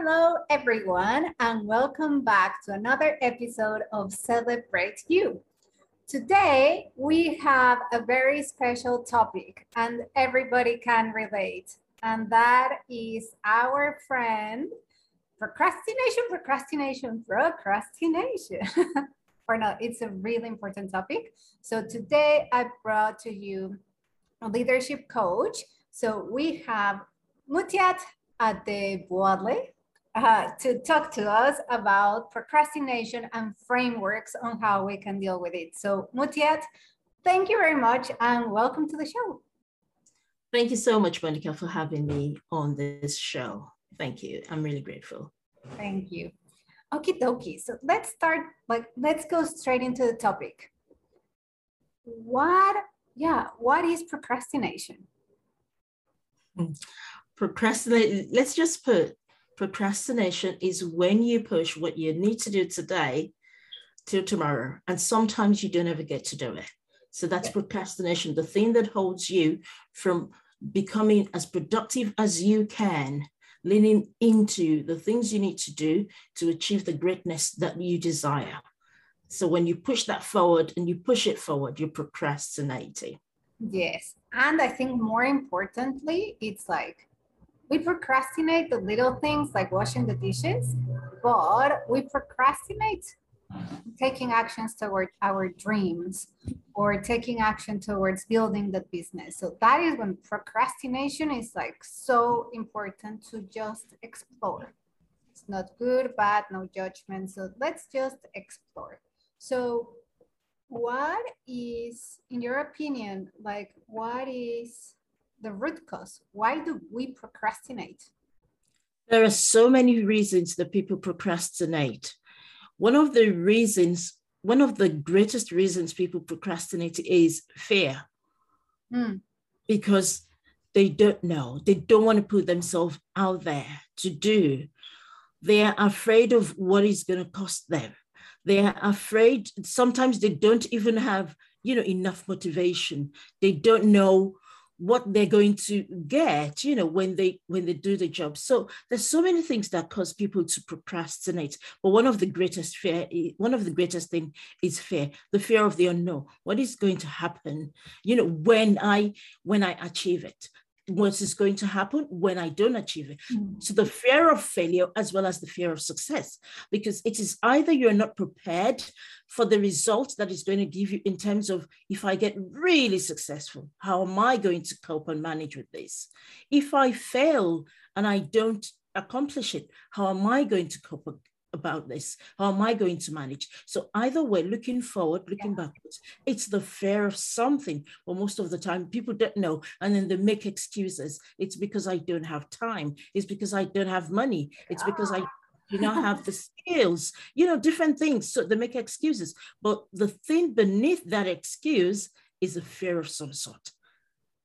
Hello, everyone, and welcome back to another episode of Celebrate You. Today, we have a very special topic, and everybody can relate, and that is our friend procrastination, procrastination, procrastination. or not, it's a really important topic. So, today I brought to you a leadership coach. So, we have Mutiat Adebowale uh, to talk to us about procrastination and frameworks on how we can deal with it. So Mutiat, thank you very much and welcome to the show. Thank you so much, Monica, for having me on this show. Thank you. I'm really grateful. Thank you. Okie dokie. So let's start, like, let's go straight into the topic. What, yeah, what is procrastination? Hmm. Procrastinate, let's just put procrastination is when you push what you need to do today till tomorrow. And sometimes you don't ever get to do it. So that's procrastination, the thing that holds you from becoming as productive as you can, leaning into the things you need to do to achieve the greatness that you desire. So when you push that forward and you push it forward, you're procrastinating. Yes. And I think more importantly, it's like we procrastinate the little things like washing the dishes, but we procrastinate taking actions toward our dreams or taking action towards building the business. So that is when procrastination is like so important to just explore. It's not good, bad, no judgment. So let's just explore. So what is, in your opinion, like what is the root cause? Why do we procrastinate? There are so many reasons that people procrastinate. One of the reasons, one of the greatest reasons people procrastinate is fear. Mm. Because they don't know, they don't want to put themselves out there to do. They are afraid of what is going to cost them. They are afraid, sometimes they don't even have, you know, enough motivation. They don't know what they're going to get you know when they when they do the job. So there's so many things that cause people to procrastinate but one of the greatest fear one of the greatest thing is fear the fear of the unknown. What is going to happen you know when i when i achieve it what is going to happen when I don't achieve it. Mm. So the fear of failure as well as the fear of success, because it is either you're not prepared for the result that is going to give you in terms of if I get really successful, how am I going to cope and manage with this? If I fail and I don't accomplish it, how am I going to cope about this? How am I going to manage? So either way, looking forward, looking yeah. backwards, it's the fear of something. Well, most of the time people don't know, and then they make excuses. It's because I don't have time. It's because I don't have money. It's because I do not have the skills. You know, different things. So they make excuses. But the thing beneath that excuse is a fear of some sort.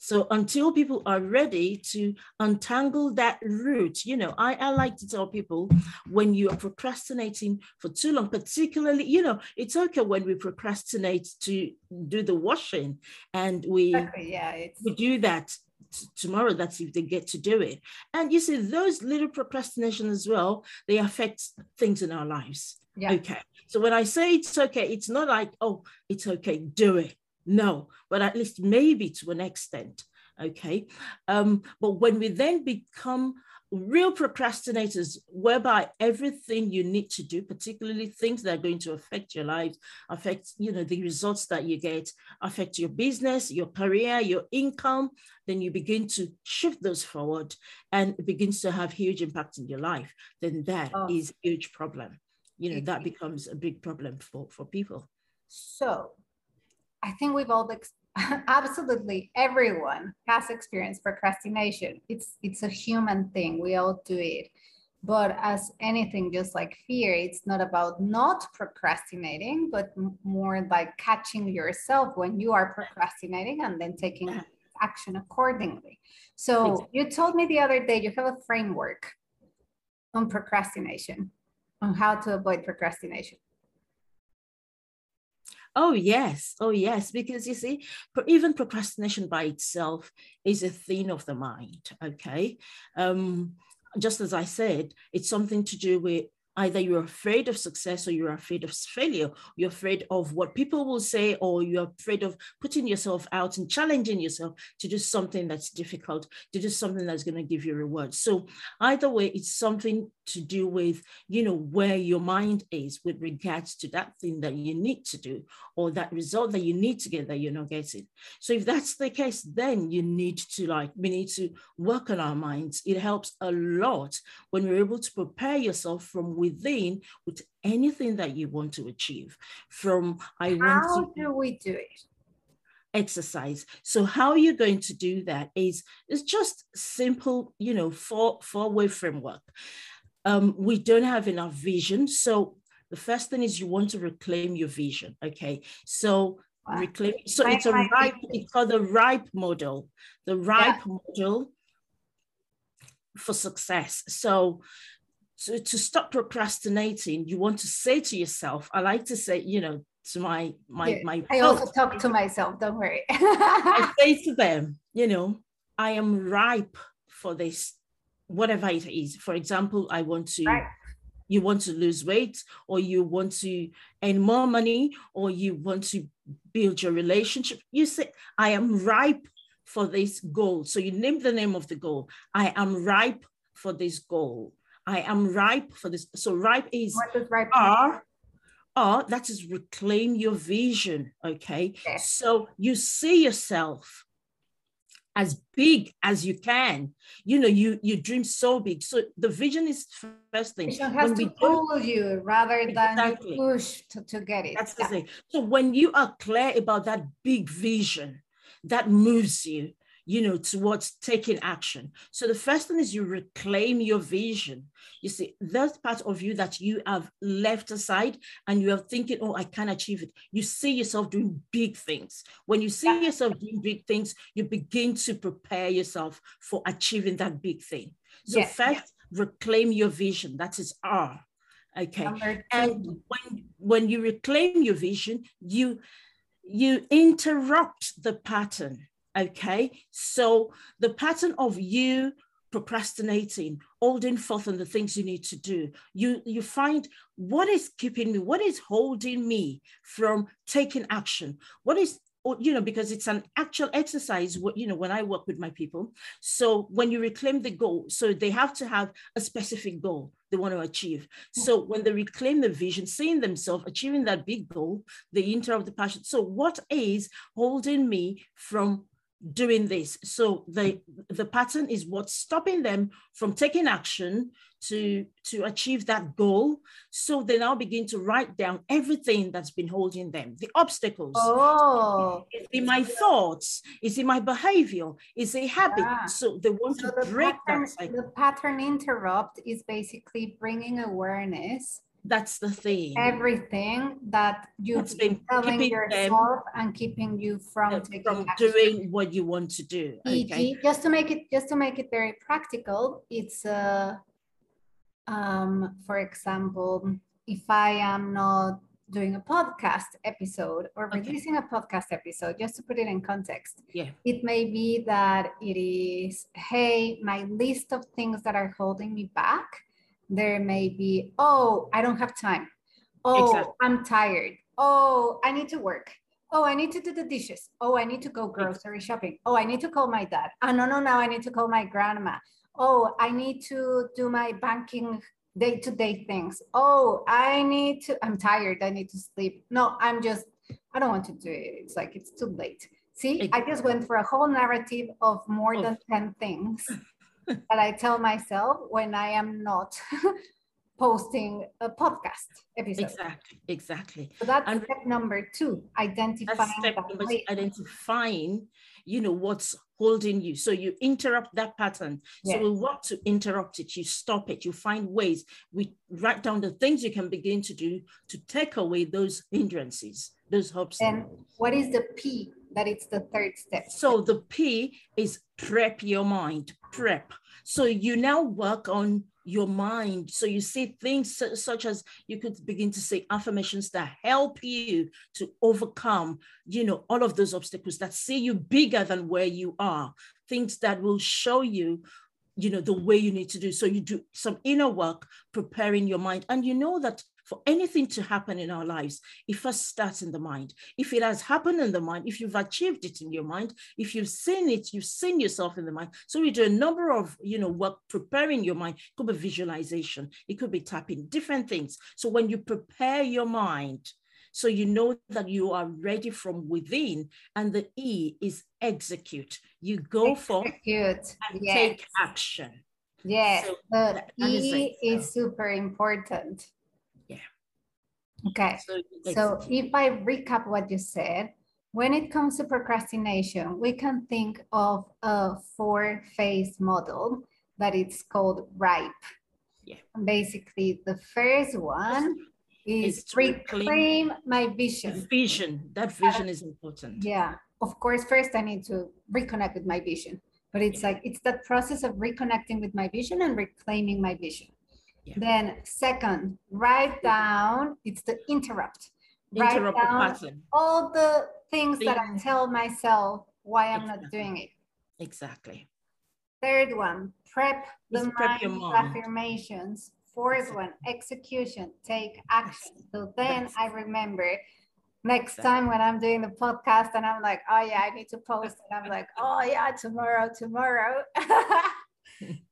So until people are ready to untangle that root, you know, I, I like to tell people when you are procrastinating for too long, particularly, you know, it's okay when we procrastinate to do the washing and we, yeah, we do that tomorrow that's if they get to do it. And you see those little procrastination as well they affect things in our lives. Yeah. okay. So when i say it's okay it's not like oh it's okay do it no, but at least maybe to an extent. Okay. Um, but when we then become real procrastinators, whereby everything you need to do, particularly things that are going to affect your life, affect you know the results that you get, affect your business, your career, your income, then you begin to shift those forward and it begins to have huge impact in your life. Then that oh. is a huge problem. You know, that becomes a big problem for, for people. So I think we've all absolutely everyone has experienced procrastination. It's it's a human thing. We all do it. But as anything, just like fear, it's not about not procrastinating, but more like catching yourself when you are procrastinating and then taking action accordingly. So you told me the other day you have a framework on procrastination, on how to avoid procrastination. Oh, yes. Oh, yes. Because you see, even procrastination by itself is a thing of the mind. Okay. Um, just as I said, it's something to do with either you're afraid of success or you're afraid of failure you're afraid of what people will say or you're afraid of putting yourself out and challenging yourself to do something that's difficult to do something that's going to give you reward so either way it's something to do with you know where your mind is with regards to that thing that you need to do or that result that you need to get that you're not getting so if that's the case then you need to like we need to work on our minds it helps a lot when you're able to prepare yourself from within with anything that you want to achieve. From I want How to do we do it? exercise. So how you're going to do that is it's just simple, you know, four four way framework. Um, we don't have enough vision, so the first thing is you want to reclaim your vision. Okay, so reclaim. So it's a ripe. It's called the ripe model. The ripe yeah. model for success. So to, to stop procrastinating, you want to say to yourself, I like to say, you know, to my my yeah, my I also talk to myself, don't worry. I say to them, you know, I am ripe for this, whatever it is. For example, I want to right. you want to lose weight, or you want to earn more money, or you want to build your relationship. You say, I am ripe for this goal. So you name the name of the goal. I am ripe for this goal. I am ripe for this. So ripe is ripe R. R, that is reclaim your vision. Okay. okay. So you see yourself as big as you can. You know, you you dream so big. So the vision is first thing. It has when to pull you rather than exactly. push to, to get it. That's yeah. the thing. So when you are clear about that big vision that moves you, you know, towards taking action. So the first thing is you reclaim your vision. You see, that part of you that you have left aside and you are thinking, oh, I can't achieve it. You see yourself doing big things. When you see yourself doing big things, you begin to prepare yourself for achieving that big thing. So yes. first, reclaim your vision. That is R. Okay. And when when you reclaim your vision, you you interrupt the pattern Okay, so the pattern of you procrastinating, holding forth on the things you need to do, you you find what is keeping me, what is holding me from taking action, what is oh, you know because it's an actual exercise you know when i work with my people. So when you reclaim the goal so they have to have a specific goal they want to achieve. So when they reclaim the vision seeing themselves achieving that big goal they interrupt the passion so what is holding me from doing this. So the, the pattern is what's stopping them from taking action to, to achieve that goal. So they now begin to write down everything that's been holding them, the obstacles. Oh. Is in my thoughts? Is in my behavior? Is a habit? Yeah. So they want so to the break pattern, that cycle. The pattern interrupt is basically bringing awareness that's the thing. Everything that you've been telling yourself and keeping you from taking from doing what you want to do. Okay. just to make it just to make it very practical, it's uh um for example, if I am not doing a podcast episode or okay. releasing a podcast episode, just to put it in context. Yeah. It may be that it is, hey, my list of things that are holding me back there may be, oh, I don't have time. Oh, exactly. I'm tired. Oh, I need to work. Oh, I need to do the dishes. Oh, I need to go grocery shopping. Oh, I need to call my dad. Oh, no, no, no, I need to call my grandma. Oh, I need to do my banking day to day things. Oh, I need to, I'm tired. I need to sleep. No, I'm just, I don't want to do it. It's like, it's too late. See, I just went for a whole narrative of more than 10 things that I tell myself when I am not posting a podcast episode. Exactly, exactly. So that's and step number two, identifying step number identifying, you know, what's holding you. So you interrupt that pattern. Yes. So we want to interrupt it, you stop it, you find ways. We write down the things you can begin to do to take away those hindrances, those hopes. And what is the P that it's the third step. So the P is prep your mind, prep. So you now work on your mind. So you see things such as you could begin to say affirmations that help you to overcome, you know, all of those obstacles that see you bigger than where you are, things that will show you you know the way you need to do so you do some inner work preparing your mind and you know that for anything to happen in our lives it first starts in the mind if it has happened in the mind if you've achieved it in your mind if you've seen it you've seen yourself in the mind so we do a number of you know work preparing your mind it could be visualization it could be tapping different things so when you prepare your mind so you know that you are ready from within. And the E is execute. You go for execute. and yes. take action. Yes, So the that is E is super important. Yeah. Okay, So, so if I recap what you said, when it comes to procrastination, we can think of a four-phase model that it's called RIPE. Yeah. Basically, the first one is reclaim- reclaim my vision. vision, that vision is important. Yeah, of course, first I need to reconnect with my vision. But it's like, it's that process of reconnecting with my vision and reclaiming my vision. Yeah. Then second, write down, it's the interrupt. Interrupt the down pattern. all the things that I tell myself why I'm not doing it. Exactly. Third one, prep the prep mind affirmations. Fourth one, execution, take action. So then That's- I remember next Exactly. time when I'm doing the podcast and I'm like, oh yeah, I need to post. And I'm like, oh yeah, tomorrow, tomorrow.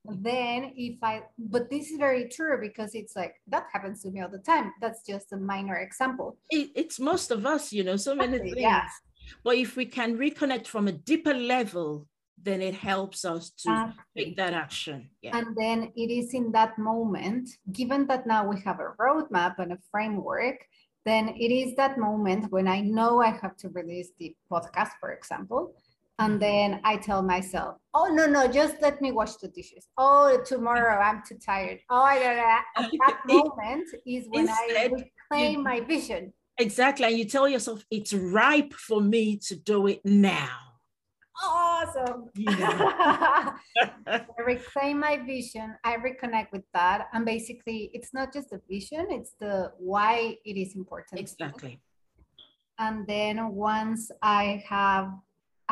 then if I, but this is very true because it's like, that happens to me all the time. That's just a minor example. It, it's most of us, you know, so many things. yeah. But if we can reconnect from a deeper level, then it helps us to Exactly. take that action. Yeah. And then it is in that moment, given that now we have a roadmap and a framework, then it is that moment when I know I have to release the podcast, for example. And then I tell myself, oh, no, no, just let me wash the dishes. Oh, tomorrow I'm too tired. Oh, I don't know. At that moment is when I Instead, reclaim my vision. Exactly. And you tell yourself, it's ripe for me to do it now. Awesome. Know. I reclaim my vision. I reconnect with that. And basically, it's not just the vision, it's the why it is important. exactly. And then once I have,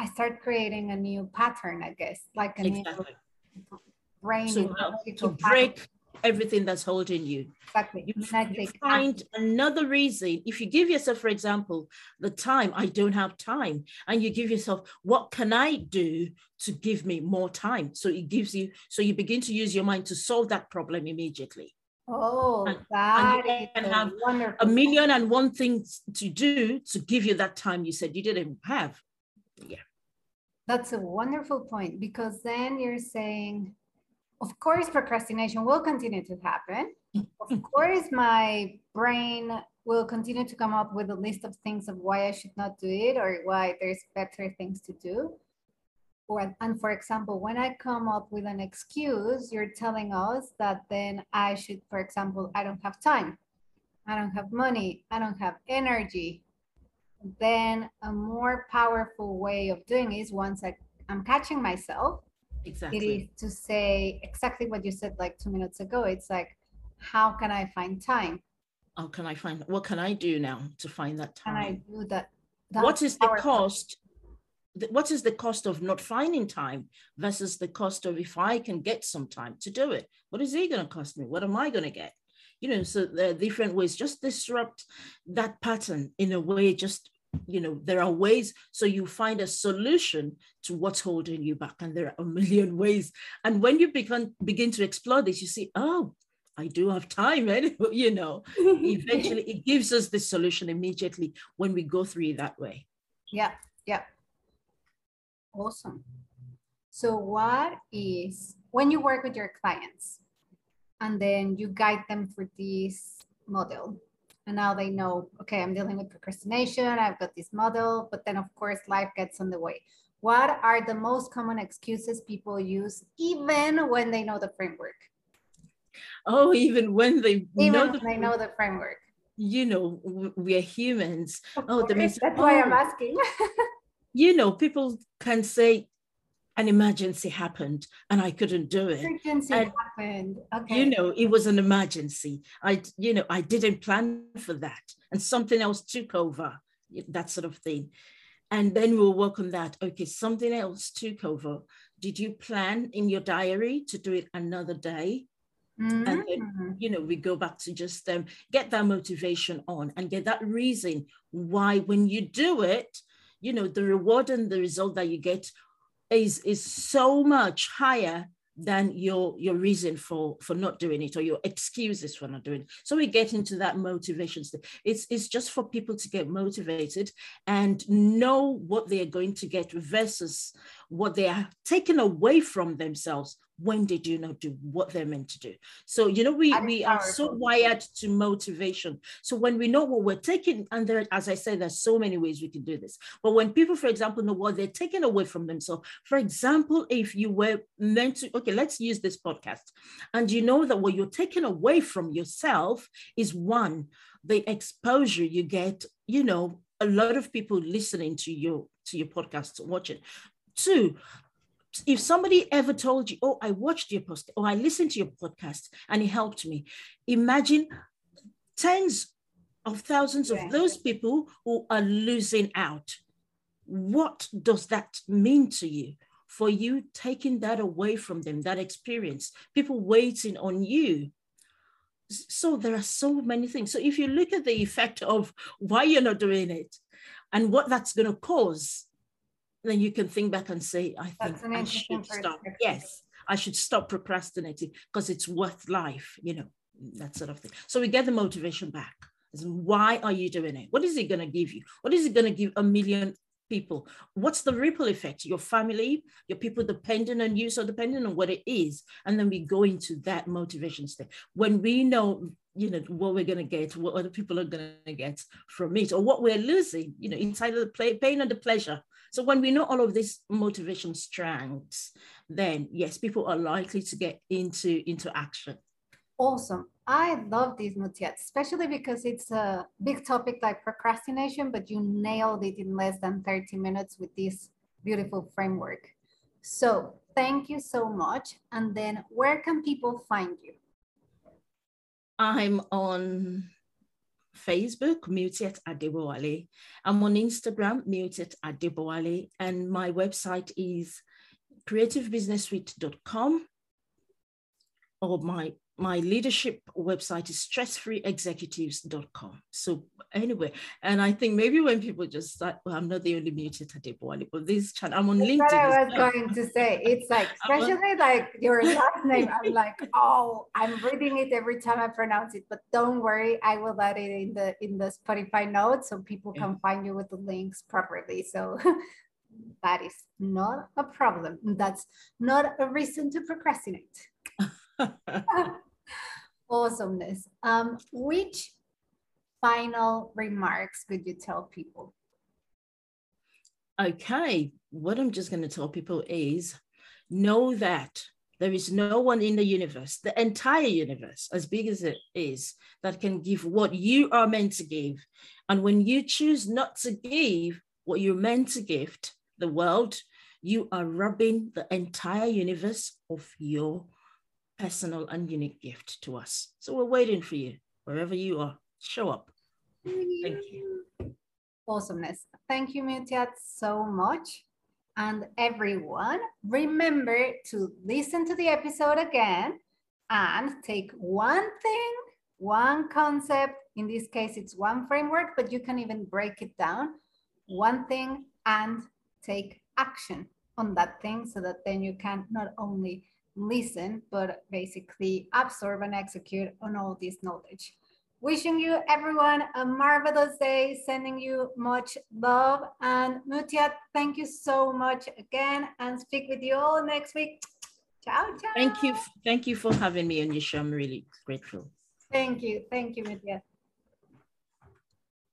I start creating a new pattern, I guess, like a Exactly. new brain. So uh, to break pattern. everything that's holding you. Exactly. You, you find another reason. If you give yourself, for example, the time, I don't have time, and you give yourself, what can I do to give me more time? So it gives you, so you begin to use your mind to solve that problem immediately. Oh, and- that you is can a have wonderful. A million and one things to do to give you that time you said you didn't have. That's a wonderful point because then you're saying, of course, procrastination will continue to happen. Of course, my brain will continue to come up with a list of things of why I should not do it or why there's better things to do. Or, and for example, when I come up with an excuse, you're telling us that then I should, for example, I don't have time, I don't have money, I don't have energy, then a more powerful way of doing is once I, I'm catching myself, Exactly. is to say exactly what you said like two minutes ago. It's like, how can I find time? How can I find, what can I do now to find that Can I time? do that? That's is the cost? What is the cost of not finding time versus the cost of if I can get some time to do it? What is it going to cost me? What am I going to get? You know, so there are different ways. Just disrupt that pattern in a way, just you know there are ways so you find a solution to what's holding you back and there are a million ways and when you begin begin to explore this you see oh i do have time and you know eventually it gives us the solution immediately when we go through it that way Yeah, yeah. Awesome. So what is, when you work with your clients and then you guide them through this model and now they know, okay, I'm dealing with procrastination, I've got this model, but then of course life gets in the way. What are the most common excuses people use even when they know the framework? oh even when they Even know when the, they know the framework. you know we're humans Of Oh, course, say, That's why I'm "Oh." asking. you know people can say an emergency happened and i couldn't do it Emergency And, happened. Okay. you know it was an emergency i you know i didn't plan for that and something else took over that sort of thing And then we'll work on that. Okay, something else took over. Did you plan in your diary to do it another day? Mm-hmm. And then, mm-hmm. you know, we go back to just um, get that motivation on and get that reason why when you do it, you know, the reward and the result that you get is, is so much higher than your your reason for for not doing it or your excuses for not doing it so we get into that motivation step. it's it's just for people to get motivated and know what they're going to get versus what they are taking away from themselves when they do not do what they're meant to do. So, you know, we, we are so wired to motivation. So when we know what we're taking, and there, as I said, there's so many ways we can do this. But when people, for example, know what they're taking away from themselves, for example, if you were meant to, okay, let's use this podcast, and you know that what you're taking away from yourself is one, the exposure you get, you know, a lot of people listening to your to your podcast, watching. Two, if somebody ever told you, oh, I watched your post or I listened to your podcast and it helped me, imagine tens of thousands yeah. of those people who are losing out. What does that mean to you? For you taking that away from them, that experience, people waiting on you. So there are so many things. So if you look at the effect of why you're not doing it and what that's going to cause, then you can think back and say, I think I should stop. Yes, I should stop procrastinating because it's worth life, you know, that sort of thing. So we get the motivation back. Why are you doing it? What is it going to give you? What is it going to give a million people? What's the ripple effect? Your family, your people depending on you, so depending on what it is. And then we go into that motivation state. When we know you know what we're going to get what other people are going to get from it or what we're losing you know it's either the play, pain or the pleasure so when we know all of these motivation strengths, then yes, people are likely to get into, into action. Awesome. I love these Mutiat, especially because it's a big topic like procrastination, but you nailed it in less than 30 minutes with this beautiful framework. So thank you so much. And then where can people find you? I'm on Facebook, Mutiat Adebowale. I'm on Instagram, Mutiat Adebowale, and my website is creativebusinesssuite.com or my my leadership website is stressfreeexecutives.com. So anyway, and I think maybe when people just start, well, I'm not the only Mutiat Adebowale, but this channel, I'm on That's LinkedIn. What I was well. going to say. It's like, especially like your last name, I'm like, oh, I'm reading it every time I pronounce it. But don't worry, I will add it in the in the Spotify notes so people can find you with the links properly. So that is not a problem. That's not a reason to procrastinate. Awesomeness. Um, which final remarks could you tell people? Okay, what I'm just going to tell people is know that there is no one in the universe, the entire universe, as big as it is, that can give what you are meant to give. And when you choose not to give what you're meant to gift the world, you are robbing the entire universe of your personal and unique gift to us. So we're waiting for you wherever you are. Show up. Thank you. Awesomeness. Thank you, Mutiat, so much. And everyone, remember to listen to the episode again and take one thing, one concept. In this case, it's one framework, but you can even break it down. One thing and take action on that thing so that then you can not only listen, but basically absorb and execute on all this knowledge. Wishing you everyone a marvelous day, sending you much love. And Mutia, thank you so much again and speak with you all next week. Ciao, ciao. Thank you. Thank you for having me, Anisha. I'm really grateful. Thank you. Thank you, Mutia.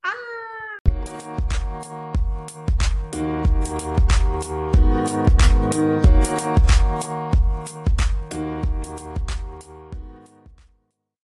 Ah.